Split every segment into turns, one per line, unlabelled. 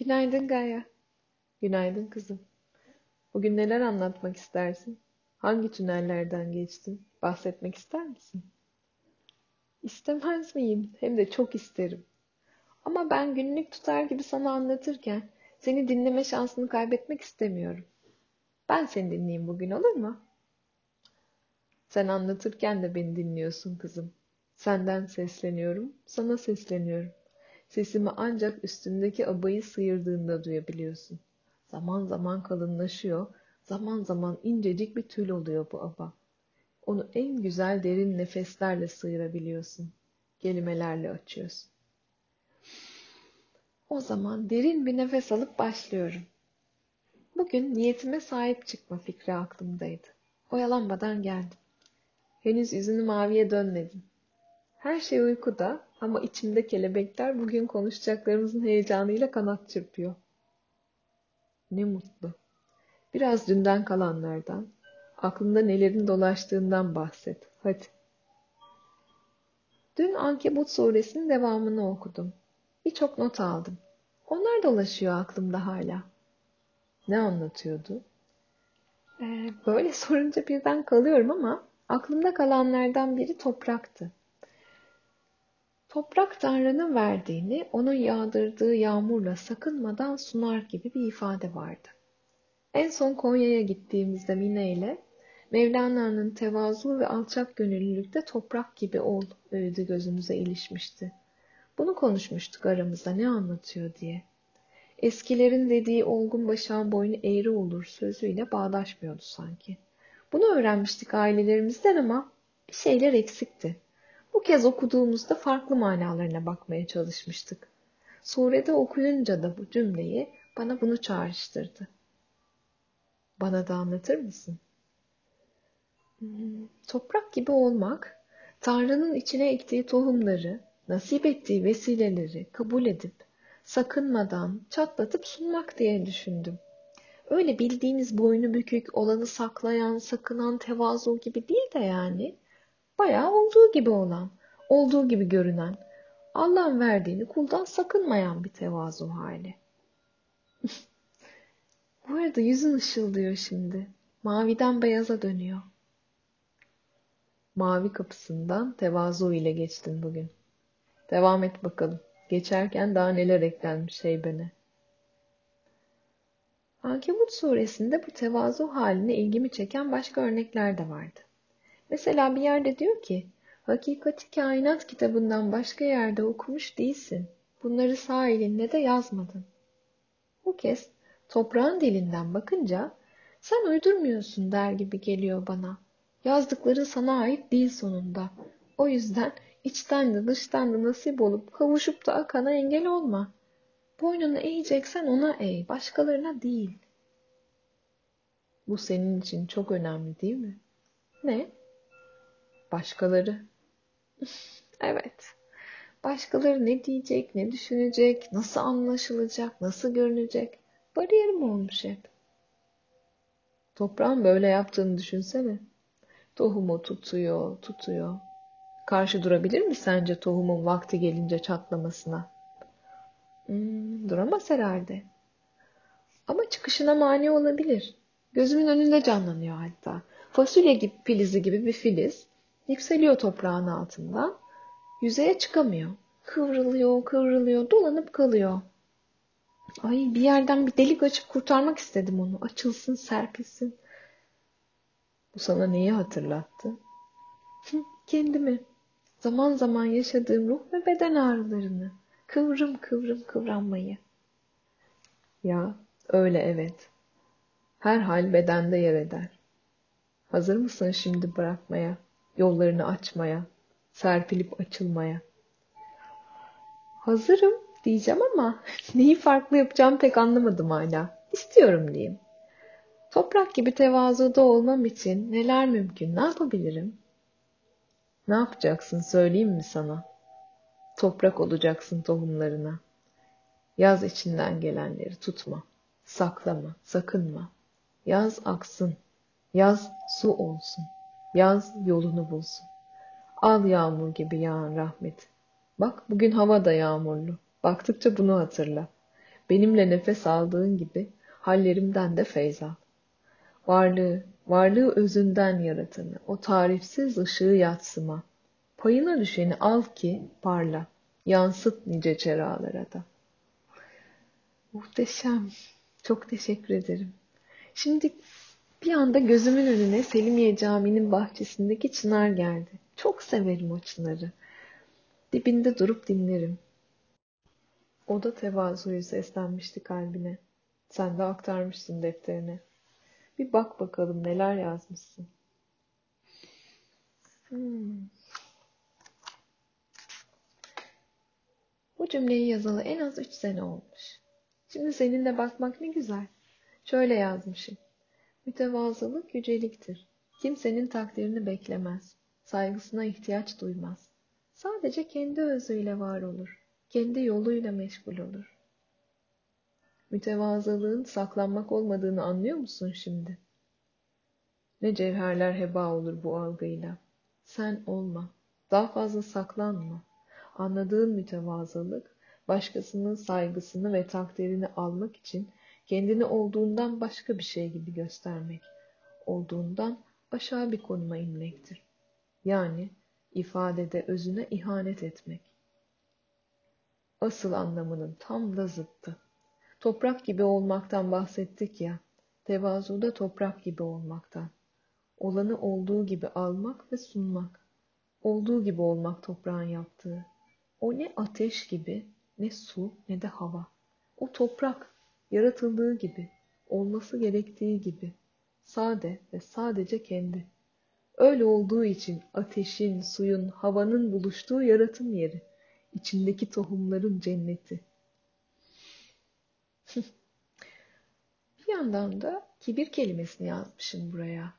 Günaydın Gaye.
Günaydın kızım. Bugün neler anlatmak istersin? Hangi tünellerden geçtin? Bahsetmek ister misin?
İstemez miyim? Hem de çok isterim. Ama ben günlük tutar gibi sana anlatırken seni dinleme şansını kaybetmek istemiyorum. Ben seni dinleyeyim bugün olur mu?
Sen anlatırken de beni dinliyorsun kızım. Senden sesleniyorum, sana sesleniyorum. Sesimi ancak üstündeki abayı sıyırdığında duyabiliyorsun. Zaman zaman kalınlaşıyor, zaman zaman incecik bir tül oluyor bu aba. Onu en güzel derin nefeslerle sıyırabiliyorsun. Kelimelerle açıyorsun.
O zaman derin bir nefes alıp başlıyorum. Bugün niyetime sahip çıkma fikri aklımdaydı. Oyalanmadan geldim.
Henüz yüzünü maviye dönmedin. Her şey uykuda ama içimde kelebekler bugün konuşacaklarımızın heyecanıyla kanat çırpıyor. Ne mutlu. Biraz dünden kalanlardan, aklında nelerin dolaştığından bahset. Hadi.
Dün Ankebut suresinin devamını okudum. Birçok not aldım. Onlar dolaşıyor aklımda hala.
Ne anlatıyordu?
Ee, böyle sorunca birden kalıyorum ama aklımda kalanlardan biri topraktı. Toprak Tanrı'nın verdiğini onun yağdırdığı yağmurla sakınmadan sunar gibi bir ifade vardı. En son Konya'ya gittiğimizde Mine ile Mevlana'nın tevazu ve alçak gönüllülükte toprak gibi ol öğüdü gözümüze ilişmişti. Bunu konuşmuştuk aramızda ne anlatıyor diye. Eskilerin dediği olgun başağın boynu eğri olur sözüyle bağdaşmıyordu sanki. Bunu öğrenmiştik ailelerimizden ama bir şeyler eksikti. Bu kez okuduğumuzda farklı manalarına bakmaya çalışmıştık. Surede okuyunca da bu cümleyi bana bunu çağrıştırdı.
Bana da anlatır mısın?
Hmm, toprak gibi olmak, Tanrı'nın içine ektiği tohumları, nasip ettiği vesileleri kabul edip, sakınmadan çatlatıp sunmak diye düşündüm. Öyle bildiğimiz boynu bükük, olanı saklayan, sakınan tevazu gibi değil de yani. Bayağı olduğu gibi olan, olduğu gibi görünen, Allah'ın verdiğini kuldan sakınmayan bir tevazu hali. Bu arada yüzün ışıldıyor şimdi. Maviden beyaza dönüyor.
Mavi kapısından tevazu ile geçtin bugün. Devam et bakalım. Geçerken daha neler eklenmiş heybene.
Ankebut suresinde bu tevazu haline ilgimi çeken başka örnekler de vardı. Mesela bir yerde diyor ki, Hakikati Kainat kitabından başka yerde okumuş değilsin. Bunları sağ elinle de yazmadın. Bu kez toprağın dilinden bakınca sen uydurmuyorsun der gibi geliyor bana. Yazdıkların sana ait değil sonunda. O yüzden içten de dıştan da nasip olup kavuşup da akana engel olma. Boynunu eğeceksen ona eğ, başkalarına değil.
Bu senin için çok önemli değil mi?
Ne?
Başkaları.
evet. Başkaları ne diyecek, ne düşünecek, nasıl anlaşılacak, nasıl görünecek? Bariyerim olmuş hep.
Toprağın böyle yaptığını düşünsene. Tohumu tutuyor, tutuyor. Karşı durabilir mi sence tohumun vakti gelince çatlamasına?
Hmm, duramaz herhalde. Ama çıkışına mani olabilir. Gözümün önünde canlanıyor hatta. Fasulye gibi, filizi gibi bir filiz yükseliyor toprağın altından. Yüzeye çıkamıyor. Kıvrılıyor, kıvrılıyor, dolanıp kalıyor. Ay bir yerden bir delik açıp kurtarmak istedim onu. Açılsın, serpilsin.
Bu sana neyi hatırlattı?
Kendimi. Zaman zaman yaşadığım ruh ve beden ağrılarını. Kıvrım kıvrım kıvranmayı.
Ya öyle evet. Her hal bedende yer eder. Hazır mısın şimdi bırakmaya, yollarını açmaya, serpilip açılmaya?
Hazırım diyeceğim ama neyi farklı yapacağım pek anlamadım hala. İstiyorum diyeyim. Toprak gibi tevazuda olmam için neler mümkün, ne yapabilirim?
Ne yapacaksın söyleyeyim mi sana? Toprak olacaksın tohumlarına. Yaz içinden gelenleri tutma, saklama, sakınma. Yaz aksın, yaz su olsun, yaz yolunu bulsun. Al yağmur gibi yağan rahmet. Bak bugün hava da yağmurlu. Baktıkça bunu hatırla. Benimle nefes aldığın gibi hallerimden de feyz al. Varlığı, varlığı özünden yaratanı, o tarifsiz ışığı yatsıma. Payına düşeni al ki parla, yansıt nice çeralara da. Muhteşem. Çok teşekkür ederim. Şimdi bir anda gözümün önüne Selimiye Camii'nin bahçesindeki çınar geldi. Çok severim o çınarı. Dibinde durup dinlerim. O da tevazuyu seslenmişti kalbine. Sen de aktarmışsın defterine. Bir bak bakalım neler yazmışsın. Hmm. Bu cümleyi yazalı en az üç sene olmuş. Şimdi seninle bakmak ne güzel. Şöyle yazmışım. Mütevazılık yüceliktir. Kimsenin takdirini beklemez. Saygısına ihtiyaç duymaz. Sadece kendi özüyle var olur. Kendi yoluyla meşgul olur. Mütevazılığın saklanmak olmadığını anlıyor musun şimdi? Ne cevherler heba olur bu algıyla. Sen olma. Daha fazla saklanma. Anladığın mütevazılık, başkasının saygısını ve takdirini almak için kendini olduğundan başka bir şey gibi göstermek, olduğundan aşağı bir konuma inmektir. Yani ifadede özüne ihanet etmek. Asıl anlamının tam da zıttı. Toprak gibi olmaktan bahsettik ya, tevazuda toprak gibi olmaktan. Olanı olduğu gibi almak ve sunmak. Olduğu gibi olmak toprağın yaptığı. O ne ateş gibi, ne su, ne de hava. O toprak, yaratıldığı gibi, olması gerektiği gibi. Sade ve sadece kendi. Öyle olduğu için ateşin, suyun, havanın buluştuğu yaratım yeri. içindeki tohumların cenneti. bir yandan da kibir kelimesini yazmışım buraya.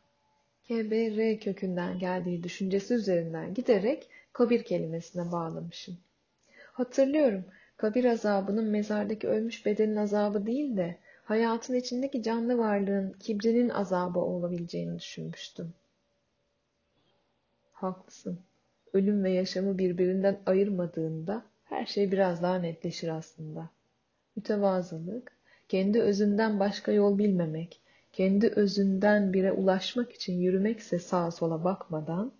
KBR kökünden geldiği düşüncesi üzerinden giderek kabir kelimesine bağlamışım. Hatırlıyorum, kabir azabının mezardaki ölmüş bedenin azabı değil de hayatın içindeki canlı varlığın kibrinin azabı olabileceğini düşünmüştüm. Haklısın. Ölüm ve yaşamı birbirinden ayırmadığında her şey biraz daha netleşir aslında. Mütevazılık, kendi özünden başka yol bilmemek, kendi özünden bire ulaşmak için yürümekse sağa sola bakmadan,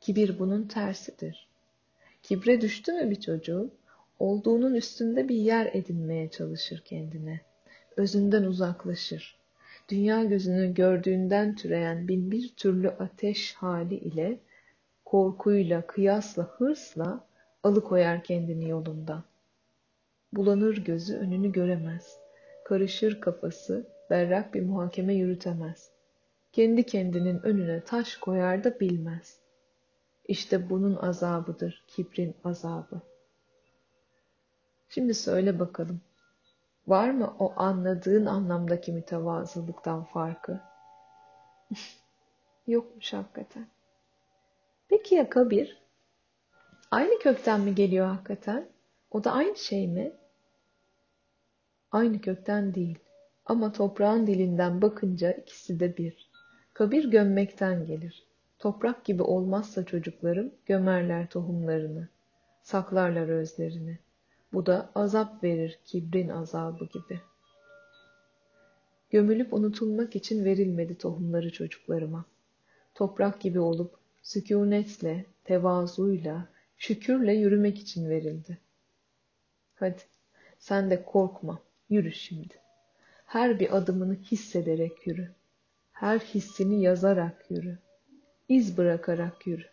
kibir bunun tersidir. Kibre düştü mü bir çocuğun, olduğunun üstünde bir yer edinmeye çalışır kendine. Özünden uzaklaşır. Dünya gözünün gördüğünden türeyen bin bir türlü ateş hali ile korkuyla, kıyasla, hırsla alıkoyar kendini yolundan. Bulanır gözü önünü göremez. Karışır kafası, berrak bir muhakeme yürütemez. Kendi kendinin önüne taş koyar da bilmez. İşte bunun azabıdır, kibrin azabı. Şimdi söyle bakalım, var mı o anladığın anlamdaki mütevazılıktan farkı? Yokmuş hakikaten. Peki ya kabir? Aynı kökten mi geliyor hakikaten? O da aynı şey mi? Aynı kökten değil. Ama toprağın dilinden bakınca ikisi de bir. Kabir gömmekten gelir. Toprak gibi olmazsa çocuklarım gömerler tohumlarını. Saklarlar özlerini. Bu da azap verir kibrin azabı gibi. Gömülüp unutulmak için verilmedi tohumları çocuklarıma. Toprak gibi olup sükunetle, tevazuyla, şükürle yürümek için verildi. Hadi sen de korkma, yürü şimdi. Her bir adımını hissederek yürü. Her hissini yazarak yürü. İz bırakarak yürü.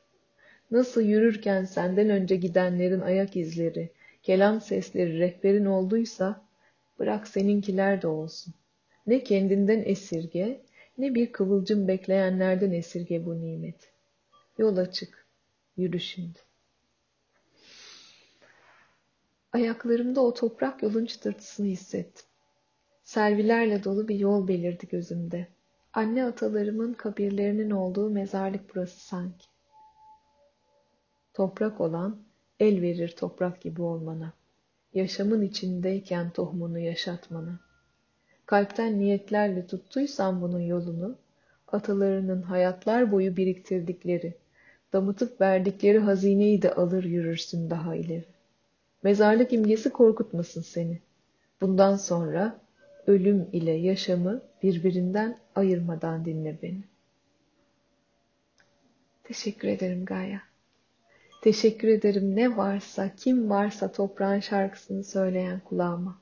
Nasıl yürürken senden önce gidenlerin ayak izleri, kelam sesleri rehberin olduysa, bırak seninkiler de olsun. Ne kendinden esirge, ne bir kıvılcım bekleyenlerden esirge bu nimet. Yola çık, yürü şimdi. Ayaklarımda o toprak yolun çıtırtısını hissettim. Servilerle dolu bir yol belirdi gözümde. Anne atalarımın kabirlerinin olduğu mezarlık burası sanki. Toprak olan el verir toprak gibi olmana. Yaşamın içindeyken tohumunu yaşatmana. Kalpten niyetlerle tuttuysan bunun yolunu, atalarının hayatlar boyu biriktirdikleri, damıtıp verdikleri hazineyi de alır yürürsün daha ileri. Mezarlık imgesi korkutmasın seni.
Bundan sonra ölüm ile yaşamı birbirinden ayırmadan dinle beni. Teşekkür ederim Gaye. Teşekkür ederim ne varsa, kim varsa toprağın şarkısını söyleyen kulağıma.